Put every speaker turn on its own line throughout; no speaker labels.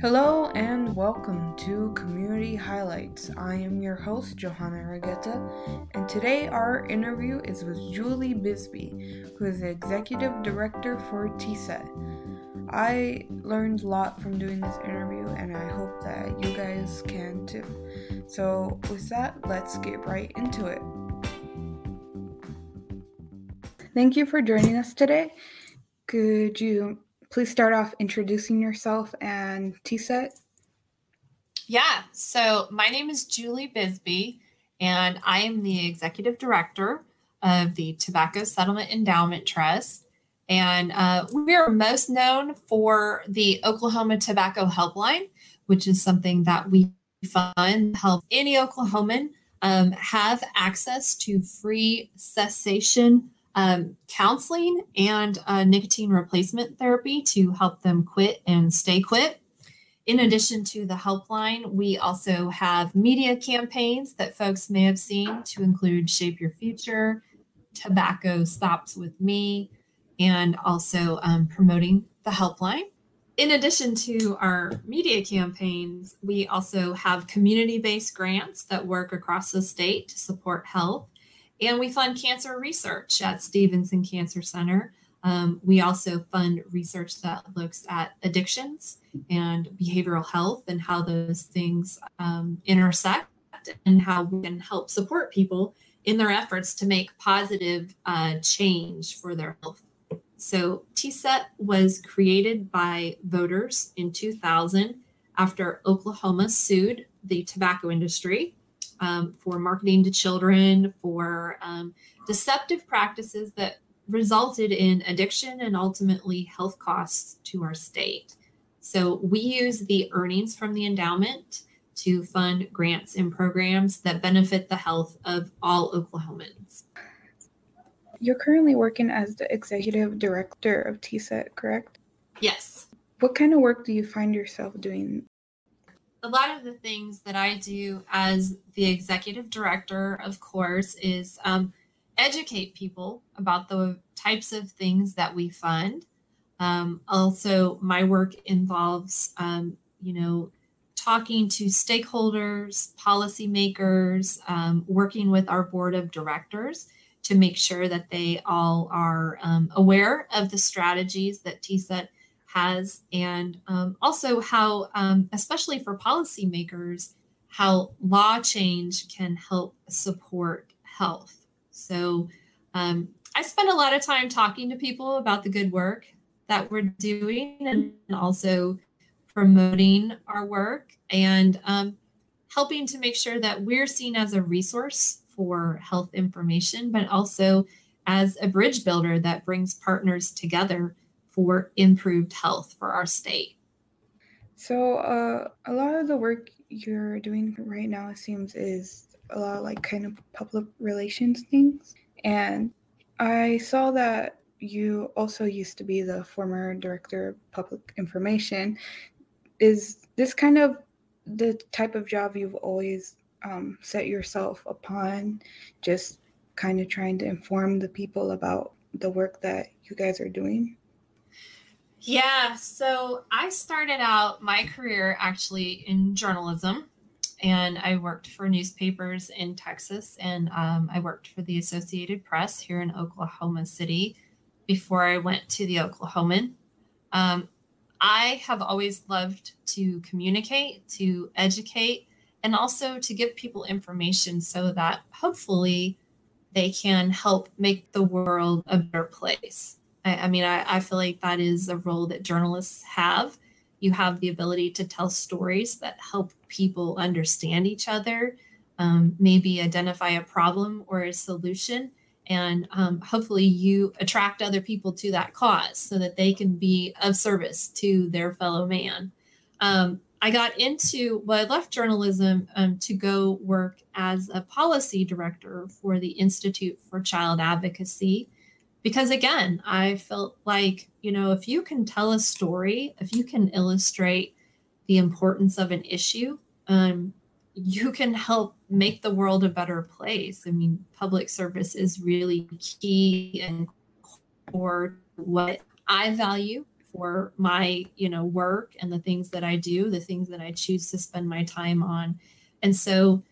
Hello and welcome to Community Highlights. I am your host, Johanna Regetta, and today our interview is with Julie Bisbee, who is the Executive Director for TSET. I learned a lot from doing this interview, and I hope that you guys can too. So, with that, let's get right into it. Thank you for joining us today. Could you please start off introducing yourself and TSET?
Yeah, so my name is Julie Bisbee, and I am the executive director of the Tobacco Settlement Endowment Trust. And uh, we are most known for the Oklahoma Tobacco Helpline, which is something that we fund help any Oklahoman um, have access to free cessation um, counseling and uh, nicotine replacement therapy to help them quit and stay quit. In addition to the helpline, we also have media campaigns that folks may have seen to include Shape Your Future, Tobacco Stops With Me, and also um, promoting the helpline. In addition to our media campaigns, we also have community based grants that work across the state to support health and we fund cancer research at Stephenson Cancer Center. Um, we also fund research that looks at addictions and behavioral health and how those things um, intersect and how we can help support people in their efforts to make positive uh, change for their health. So, TSET was created by voters in 2000 after Oklahoma sued the tobacco industry um, for marketing to children, for um, deceptive practices that resulted in addiction and ultimately health costs to our state. So we use the earnings from the endowment to fund grants and programs that benefit the health of all Oklahomans.
You're currently working as the executive director of TSET, correct?
Yes.
What kind of work do you find yourself doing
a lot of the things that I do as the executive director, of course, is um, educate people about the types of things that we fund. Um, also, my work involves, um, you know, talking to stakeholders, policymakers, um, working with our board of directors to make sure that they all are um, aware of the strategies that TSET has, and um, also how, um, especially for policymakers, how law change can help support health. So um, I spend a lot of time talking to people about the good work that we're doing and also promoting our work and um, helping to make sure that we're seen as a resource for health information, but also as a bridge builder that brings partners together for improved health for our state.
So, uh, a lot of the work you're doing right now, it seems, is a lot of like kind of public relations things. And I saw that you also used to be the former director of public information. Is this kind of the type of job you've always um, set yourself upon, just kind of trying to inform the people about the work that you guys are doing?
Yeah, so I started out my career actually in journalism, and I worked for newspapers in Texas, and um, I worked for the Associated Press here in Oklahoma City before I went to the Oklahoman. Um, I have always loved to communicate, to educate, and also to give people information so that hopefully they can help make the world a better place. I, I mean, I, I feel like that is a role that journalists have. You have the ability to tell stories that help people understand each other, um, maybe identify a problem or a solution, and um, hopefully you attract other people to that cause so that they can be of service to their fellow man. Um, I got into, well, I left journalism um, to go work as a policy director for the Institute for Child Advocacy because again i felt like you know if you can tell a story if you can illustrate the importance of an issue um, you can help make the world a better place. I mean public service is really key and core what i value for my you know work and the things that i do the things that i choose to spend my time on. And so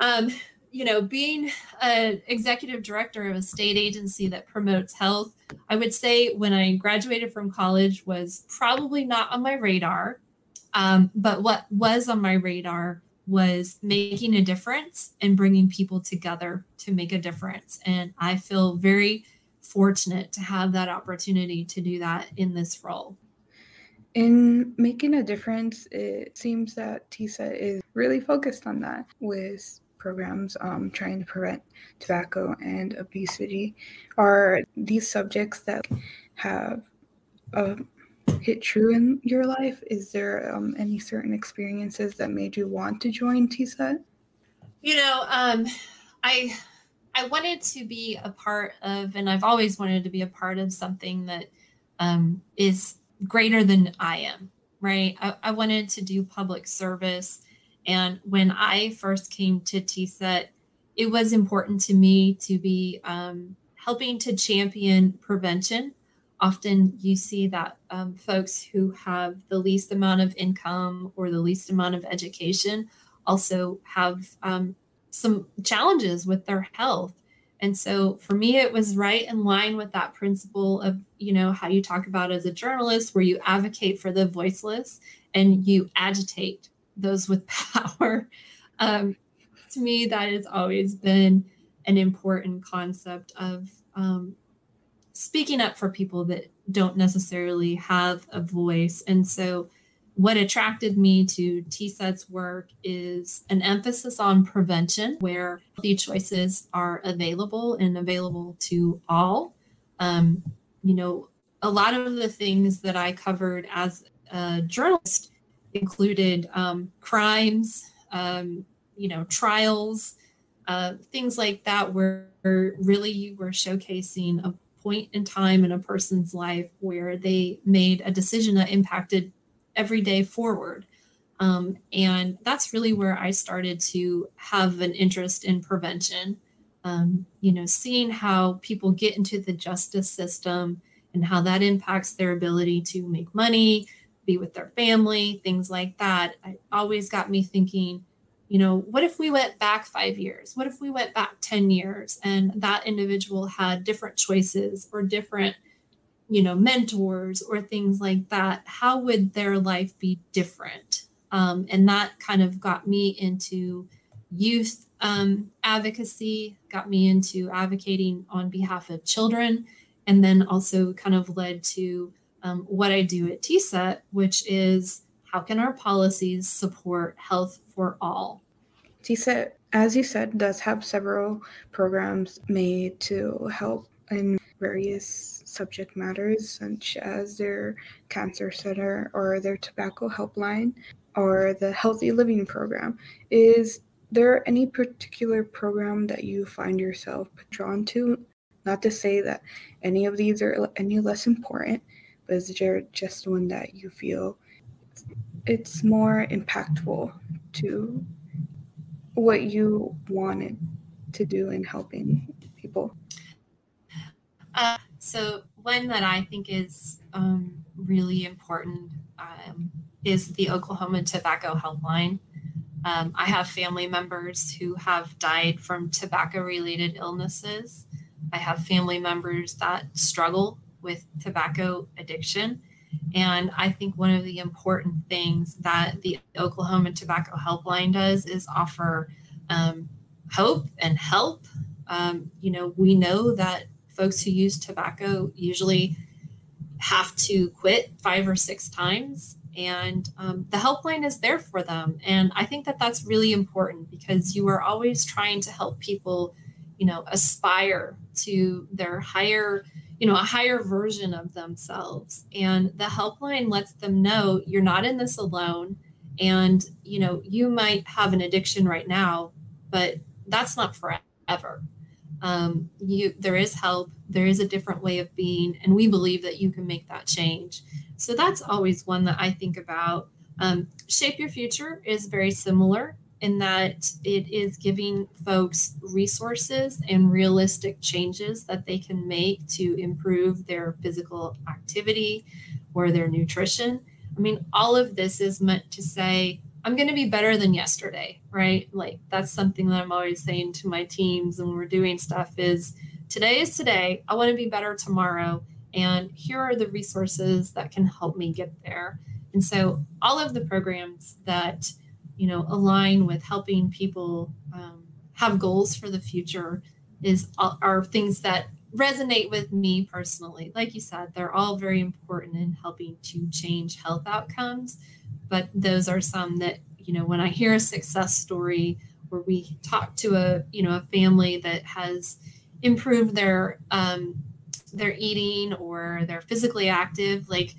um you know being an executive director of a state agency that promotes health i would say when i graduated from college was probably not on my radar um, but what was on my radar was making a difference and bringing people together to make a difference and i feel very fortunate to have that opportunity to do that in this role.
In making a difference, it seems that TSET is really focused on that with programs um, trying to prevent tobacco and obesity. Are these subjects that have uh, hit true in your life? Is there um, any certain experiences that made you want to join TSET?
You know, um, I I wanted to be a part of, and I've always wanted to be a part of something that um, is greater than I am, right? I, I, wanted to do public service. And when I first came to TSET, it was important to me to be um, helping to champion prevention. Often you see that um, folks who have the least amount of income or the least amount of education also have um, some challenges with their health. And so for me, it was right in line with that principle of, you know, how you talk about as a journalist, where you advocate for the voiceless and you agitate those with power. Um, to me, that has always been an important concept of um, speaking up for people that don't necessarily have a voice. And so what attracted me to TSET's work is an emphasis on prevention, where healthy choices are available and available to all. Um, you know, a lot of the things that I covered as a journalist included um, crimes, um, you know, trials, uh, things like that, where really you were showcasing a point in time in a person's life where they made a decision that impacted every day forward. Um, and that's really where I started to have an interest in prevention. Um, you know, seeing how people get into the justice system and how that impacts their ability to make money, be with their family, things like that. It always got me thinking, you know, what if we went back five years? What if we went back 10 years and that individual had different choices or different you know mentors or things like that how would their life be different um, and that kind of got me into youth um, advocacy got me into advocating on behalf of children and then also kind of led to um, what i do at tset which is how can our policies support health for all
tset as you said does have several programs made to help in various subject matters, such as their cancer center or their tobacco helpline or the healthy living program. Is there any particular program that you find yourself drawn to? Not to say that any of these are any less important, but is there just one that you feel it's more impactful to what you wanted to do in helping people?
Uh, so one that I think is um, really important um, is the Oklahoma Tobacco Helpline. Um, I have family members who have died from tobacco related illnesses. I have family members that struggle with tobacco addiction. And I think one of the important things that the Oklahoma Tobacco Helpline does is offer um, hope and help. Um, you know, we know that folks who use tobacco usually have to quit five or six times and um, the helpline is there for them and i think that that's really important because you are always trying to help people you know aspire to their higher you know a higher version of themselves. And the helpline lets them know you're not in this alone. And you know you might have an addiction right now but that's not forever. Um, you there is help. There is a different way of being and we believe that you can make that change. So that's always one that i think about. Um, shape your future is very similar in that it is giving folks resources and realistic changes that they can make to improve their physical activity or their nutrition. I mean, all of this is meant to say, I'm going to be better than yesterday, right? Like that's something that I'm always saying to my teams and we're doing stuff is today is today. I want to be better tomorrow. And here are the resources that can help me get there. And so all of the programs that, you know, align with helping people um, have goals for the future is are things that resonate with me personally. Like you said, they're all very important in helping to change health outcomes but those are some that you know when i hear a success story where we talk to a you know a family that has improved their um, their eating or they're physically active like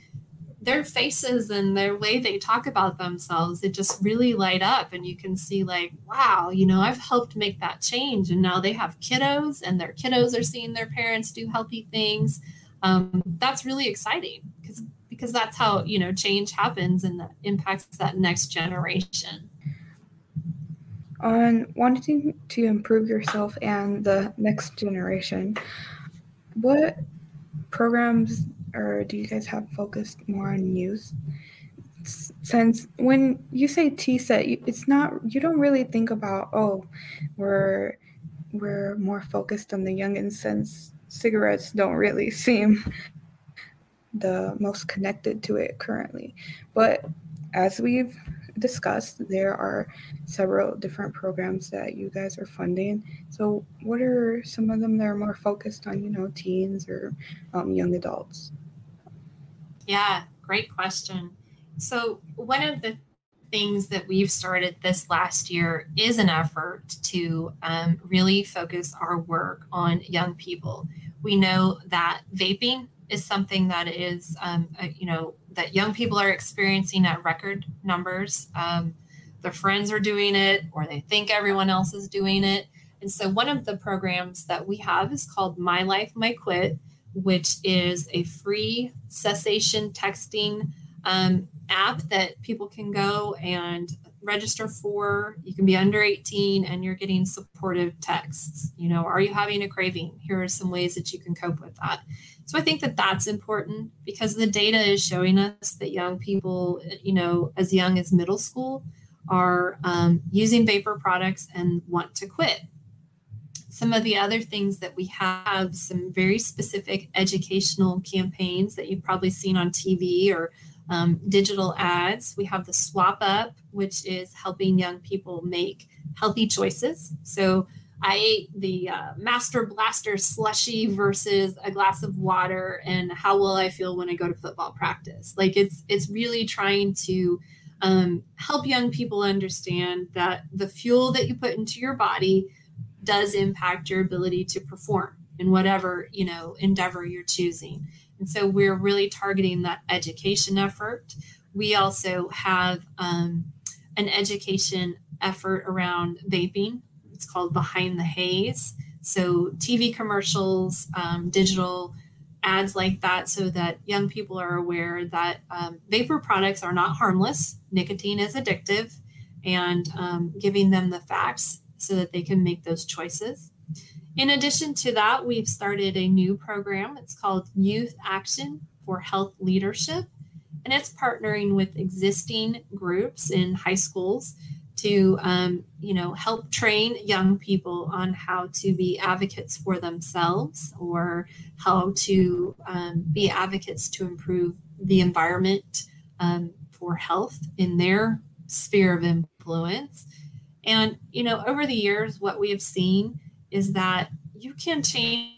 their faces and their way they talk about themselves it just really light up and you can see like wow you know i've helped make that change. And now they have kiddos and their kiddos are seeing their parents do healthy things. Um, that's really exciting because because that's how you know change happens and that impacts that next generation.
On wanting to improve yourself and the next generation what programs or do you guys have focused more on youth since when you say T-set, it's not you don't really think about oh, we're we're more focused on the youngins since cigarettes don't really seem the most connected to it currently. But as we've discussed, there are several different programs that you guys are funding. So, what are some of them that are more focused on, you know, teens or um, young adults?
Yeah, great question. So, one of the things that we've started this last year is an effort to um, really focus our work on young people. We know that vaping is something that is, um, uh, you know, that young people are experiencing at record numbers. Um, their friends are doing it, or they think everyone else is doing it. And so, one of the programs that we have is called My Life, My Quit, which is a free cessation texting um, app that people can go and register for. You can be under 18 and you're getting supportive texts. You know, are you having a craving? Here are some ways that you can cope with that. So I think that that's important because the data is showing us that young people, you know, as young as middle school, are um, using vapor products and want to quit. Some of the other things that we have, some very specific educational campaigns that you've probably seen on TV or um, digital ads. We have the Swap Up, which is helping young people make healthy choices. So I ate the uh, Master Blaster slushy versus a glass of water, and how will I feel when I go to football practice? Like it's it's really trying to um, help young people understand that the fuel that you put into your body does impact your ability to perform in whatever you know endeavor you're choosing. And so we're really targeting that education effort. We also have um, an education effort around vaping it's called Behind the Haze. So, TV commercials, um, digital ads like that, so that young people are aware that um, vapor products are not harmless. Nicotine is addictive, and um, giving them the facts so that they can make those choices. In addition to that, we've started a new program. It's called Youth Action for Health Leadership, and it's partnering with existing groups in high schools to um, you know help train young people on how to be advocates for themselves or how to um, be advocates to improve the environment um, for health in their sphere of influence and you know over the years what we have seen is that you can change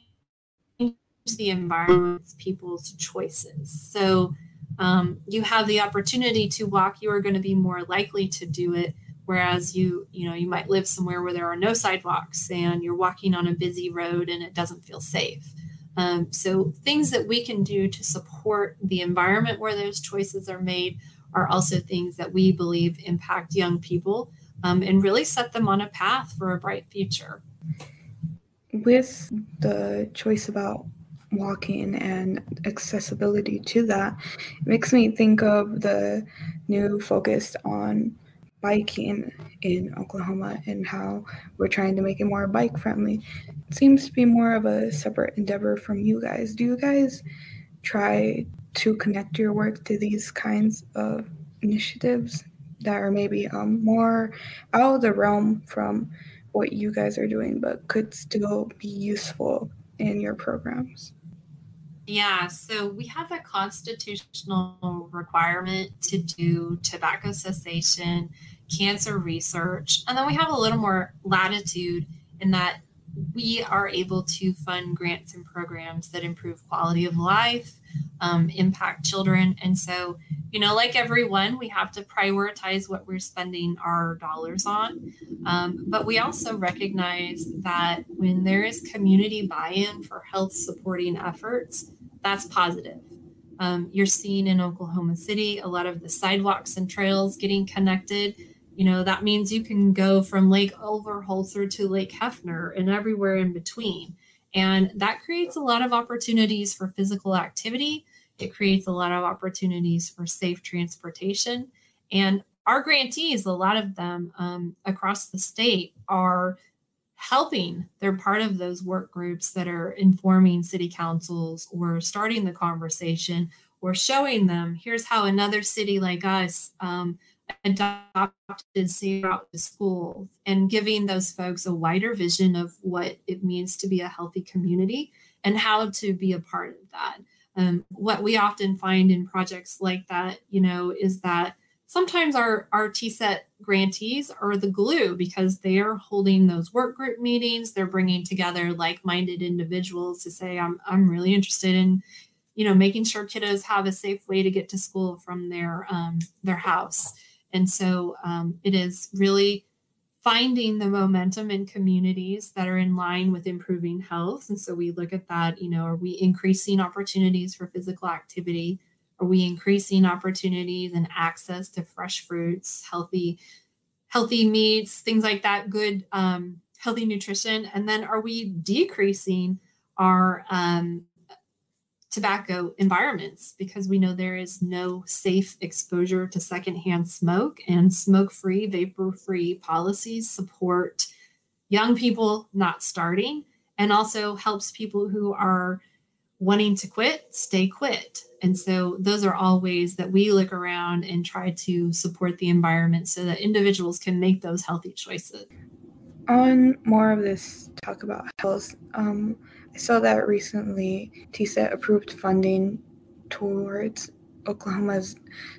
the environment people's choices. So um, you have the opportunity to walk you are going to be more likely to do it. Whereas you you know you might live somewhere where there are no sidewalks and you're walking on a busy road and it doesn't feel safe. Um, so things that we can do to support the environment where those choices are made are also things that we believe impact young people um, and really set them on a path for a bright future
with the choice about walking and accessibility to that it makes me think of the new focus on biking in Oklahoma and how we're trying to make it more bike friendly. It seems to be more of a separate endeavor from you guys. Do you guys try to connect your work to these kinds of initiatives that are maybe um, more out of the realm from what you guys are doing, but could still be useful in your programs?
Yeah, so we have a constitutional requirement to do tobacco cessation, cancer research, and then we have a little more latitude in that we are able to fund grants and programs that improve quality of life, um, impact children. And so, you know, like everyone, we have to prioritize what we're spending our dollars on. Um, but we also recognize that when there is community buy in for health supporting efforts, that's positive. Um, you're seeing in Oklahoma City a lot of the sidewalks and trails getting connected you know, that means you can go from Lake Overholser to Lake Hefner and everywhere in between. And that creates a lot of opportunities for physical activity. It creates a lot of opportunities for safe transportation. And our grantees, a lot of them um, across the state, are helping. They're part of those work groups that are informing city councils or starting the conversation or showing them here's how another city like us um, adopted route to schools and giving those folks a wider vision of what it means to be a healthy community and how to be a part of that. Um, what we often find in projects like that, you know, is that sometimes our, our TSET grantees are the glue because they are holding those work group meetings. They're bringing together like-minded individuals to say, I'm, I'm really interested in, you know, making sure kiddos have a safe way to get to school from their, um, their house. And so um, it is really finding the momentum in communities that are in line with improving health. And so we look at that, you know, are we increasing opportunities for physical activity? Are we increasing opportunities and access to fresh fruits, healthy, healthy meats, things like that, good um, healthy nutrition? And then are we decreasing our um, tobacco environments because we know there is no safe exposure to secondhand smoke and smoke free, vapor free policies support young people not starting and also helps people who are wanting to quit stay quit. And so those are all ways that we look around and try to support the environment so that individuals can make those healthy choices.
On more of this talk about health, um, I saw that recently TSET approved funding towards Oklahoma's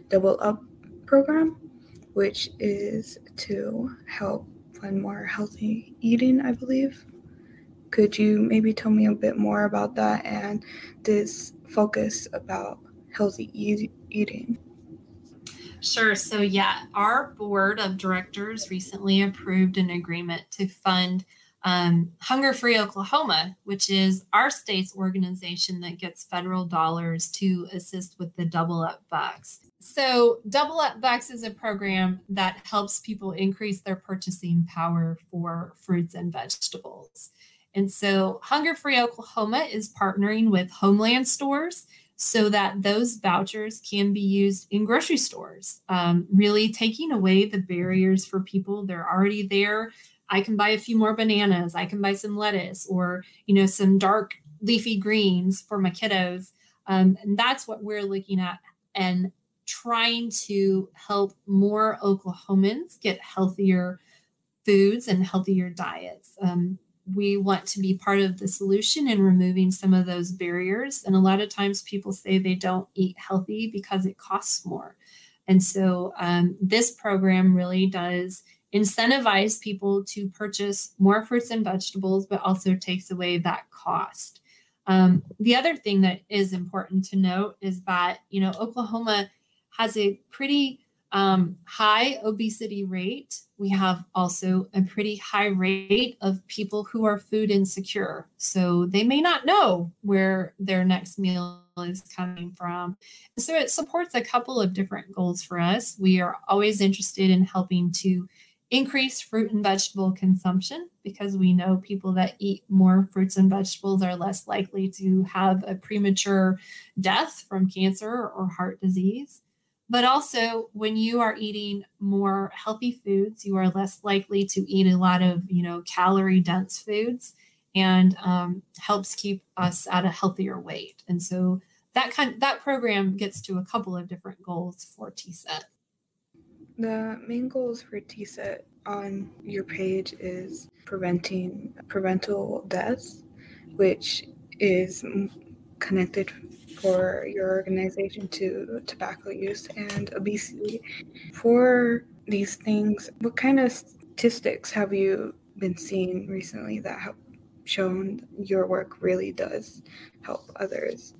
Double Up program, which is to help fund more healthy eating, I believe. Could you maybe tell me a bit more about that and this focus about healthy e- eating?
Sure. So, yeah, our board of directors recently approved an agreement to fund um, Hunger Free Oklahoma, which is our state's organization that gets federal dollars to assist with the Double Up Bucks. So, Double Up Bucks is a program that helps people increase their purchasing power for fruits and vegetables. And so, Hunger Free Oklahoma is partnering with Homeland stores so that those vouchers can be used in grocery stores, um, really taking away the barriers for people. They're already there I can buy a few more bananas. I can buy some lettuce or, you know, some dark leafy greens for my kiddos. Um, and that's what we're looking at and trying to help more Oklahomans get healthier foods and healthier diets. Um, we want to be part of the solution in removing some of those barriers. And a lot of times people say they don't eat healthy because it costs more. And so um, this program really does incentivize people to purchase more fruits and vegetables, but also takes away that cost. Um, the other thing that is important to note is that, you know, Oklahoma has a pretty um, high obesity rate. We have also a pretty high rate of people who are food insecure. So they may not know where their next meal is coming from. So it supports a couple of different goals for us. We are always interested in helping to increase fruit and vegetable consumption because we know people that eat more fruits and vegetables are less likely to have a premature death from cancer or heart disease. But also, when you are eating more healthy foods, you are less likely to eat a lot of, you know, calorie dense foods and um, helps keep us at a healthier weight. And so that kind that program gets to a couple of different goals for TSET.
The main goals for TSET on your page is preventing preventable deaths, which is connected for your organization to tobacco use and obesity. For these things, what kind of statistics have you been seeing recently that have shown your work really does help others?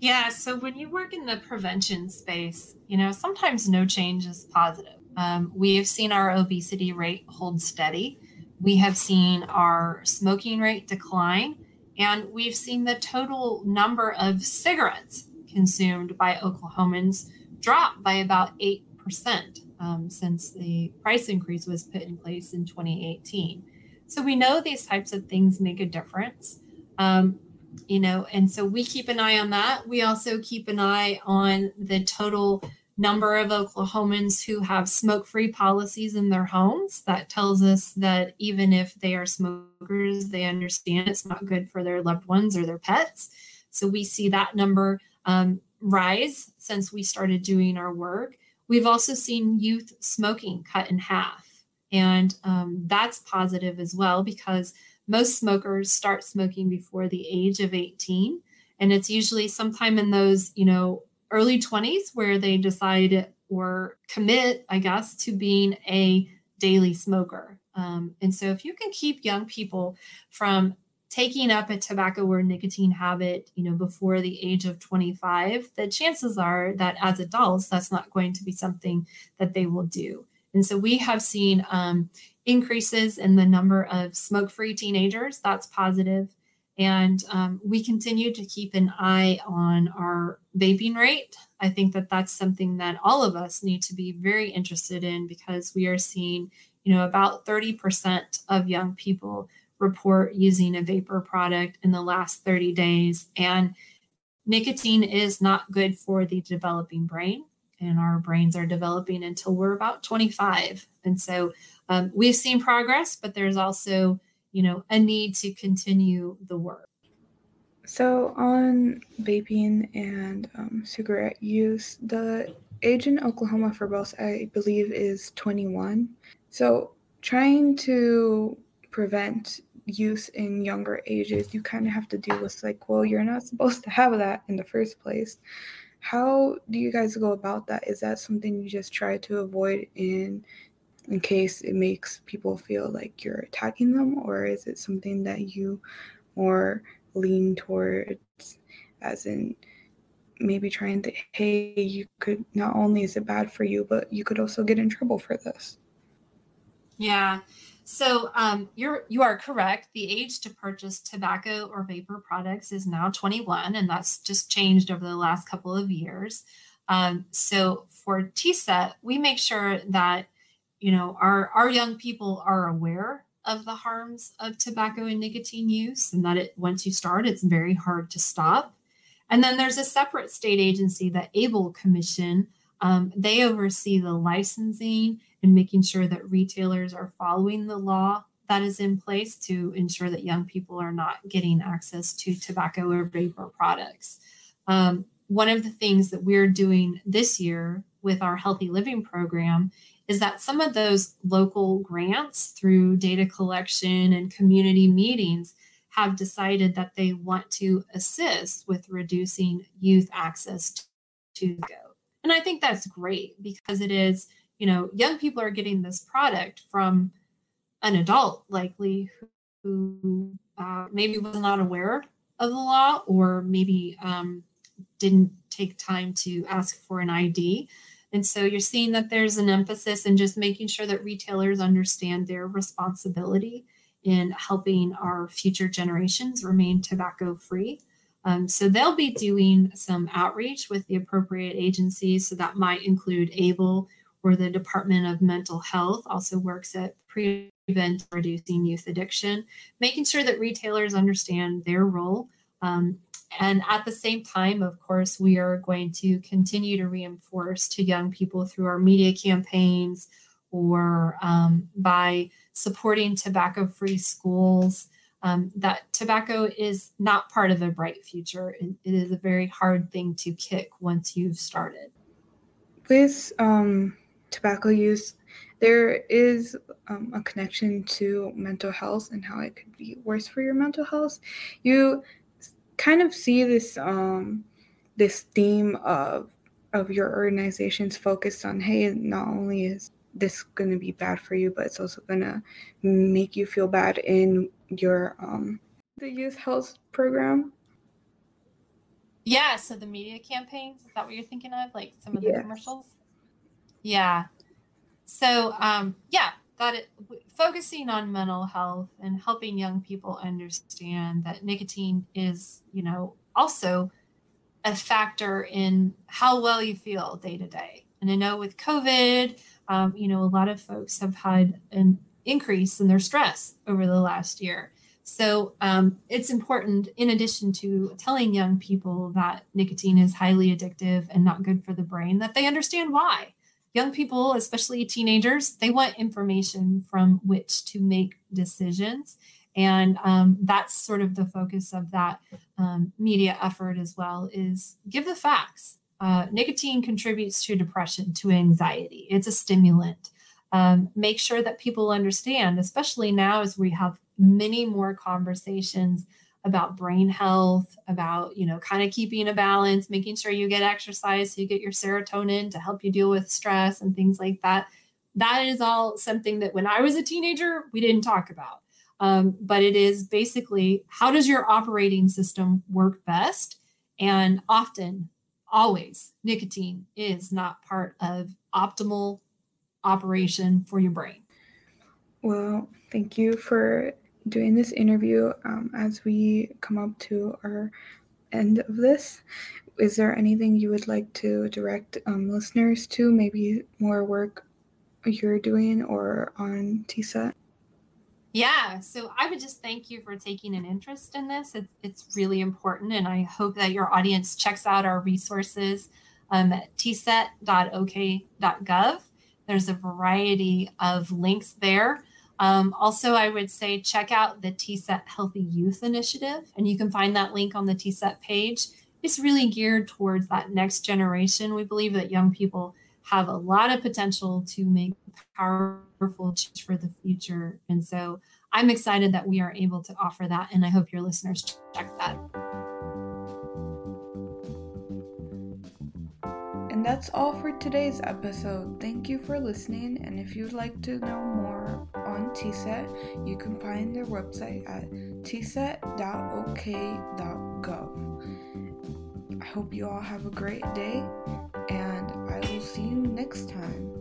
Yeah, so when you work in the prevention space, you know, sometimes no change is positive. Um, we have seen our obesity rate hold steady. We have seen our smoking rate decline, and we've seen the total number of cigarettes consumed by Oklahomans drop by about 8% um, since the price increase was put in place in 2018. So we know these types of things make a difference. Um, you know, and so we keep an eye on that. We also keep an eye on the total number of Oklahomans who have smoke free policies in their homes. That tells us that even if they are smokers, they understand it's not good for their loved ones or their pets. So we see that number um, rise since we started doing our work. We've also seen youth smoking cut in half. And um, that's positive as well because most smokers start smoking before the age of 18 and it's usually sometime in those you know early 20s where they decide or commit i guess to being a daily smoker. Um, and so if you can keep young people from taking up a tobacco or nicotine habit you know before the age of 25 the chances are that as adults that's not going to be something that they will do. And so we have seen um, increases in the number of smoke free teenagers. That's positive. And um, we continue to keep an eye on our vaping rate. I think that that's something that all of us need to be very interested in because we are seeing, you know, about 30% of young people report using a vapor product in the last 30 days. And nicotine is not good for the developing brain and our brains are developing until we're about 25. And so um, we've seen progress, but there's also, you know, a need to continue the work.
So on vaping and um, cigarette use, the age in Oklahoma for both, I believe, is 21. So trying to prevent use in younger ages, you kind of have to deal with like, well, you're not supposed to have that in the first place. How do you guys go about that? Is that something you just try to avoid in in case it makes people feel like you're attacking them or is it something that you more lean towards as in maybe trying to hey you could not only is it bad for you but you could also get in trouble for this
yeah so um, you're you are correct. The age to purchase tobacco or vapor products is now 21, and that's just changed over the last couple of years. Um, so for TSET, we make sure that you know our our young people are aware of the harms of tobacco and nicotine use, and that it once you start, it's very hard to stop. And then there's a separate state agency, the ABLE Commission. Um, they oversee the licensing and making sure that retailers are following the law that is in place to ensure that young people are not getting access to tobacco or vapor products. Um, one of the things that we're doing this year with our healthy living program is that some of those local grants through data collection and community meetings have decided that they want to assist with reducing youth access to go. And I think that's great because it is you know, young people are getting this product from an adult, likely who uh, maybe was not aware of the law or maybe um, didn't take time to ask for an ID. And so you're seeing that there's an emphasis in just making sure that retailers understand their responsibility in helping our future generations remain tobacco free. Um, so they'll be doing some outreach with the appropriate agencies. So that might include ABLE, or the Department of Mental Health also works at prevent reducing youth addiction, making sure that retailers understand their role. Um, and at the same time, of course, we are going to continue to reinforce to young people through our media campaigns or um, by supporting tobacco free schools. um, that tobacco is not part of a bright future. it, it is a very hard thing to kick once you've started.
With um, tobacco use, there is um, a connection to mental health and how it could be worse for your mental health. You kind of see this um, this theme of of your organization's focused on hey, not only is this going to be bad for you, but it's also going to make you feel bad in your um the youth health program.
Yeah, so the media campaigns, is that what you're thinking of? Like some of the commercials? Yeah. So, um yeah, that it, focusing on mental health and helping young people understand that nicotine is, you know, also a factor in how well you feel day to day. And I know with COVID, um, you know, a lot of folks have had an increase in their stress over the last year. So um, it's important, in addition to telling young people that nicotine is highly addictive and not good for the brain, that they understand why. Young people, especially teenagers, they want information from which to make decisions. And um, that's sort of the focus of that um, media effort as well is give the facts uh, nicotine contributes to depression, to anxiety. It's a stimulant. Um, make sure that people understand, especially now as we have many more conversations about brain health, about, you know, kind of keeping a balance, making sure you get exercise so you get your serotonin to help you deal with stress and things like that. That is all something that when I was a teenager, we didn't talk about. Um, but it is basically how does your operating system work best? And often always nicotine is not part of optimal operation for your brain.
Well, thank you for doing this interview. Um, as we come up to our end of this, is there anything you would like to direct um, listeners to? Maybe more work you're doing or on TSET?
Yeah, so I would just thank you for taking an interest in this. It's, it's really important, and I hope that your audience checks out our resources um, at tset.ok.gov. There's a variety of links there. Um, also, I would say check out the TSET Healthy Youth Initiative, and you can find that link on the TSET page. It's really geared towards that next generation. We believe that young people have a lot of potential to make powerful change for the future. And so I'm excited that we are able to offer that. And I hope your listeners check that.
And that's all for today's episode. Thank you for listening. And if you'd like to know more on TSET, you can find their website at tset.ok.gov. I hope you all have a great day, and I will see you next time.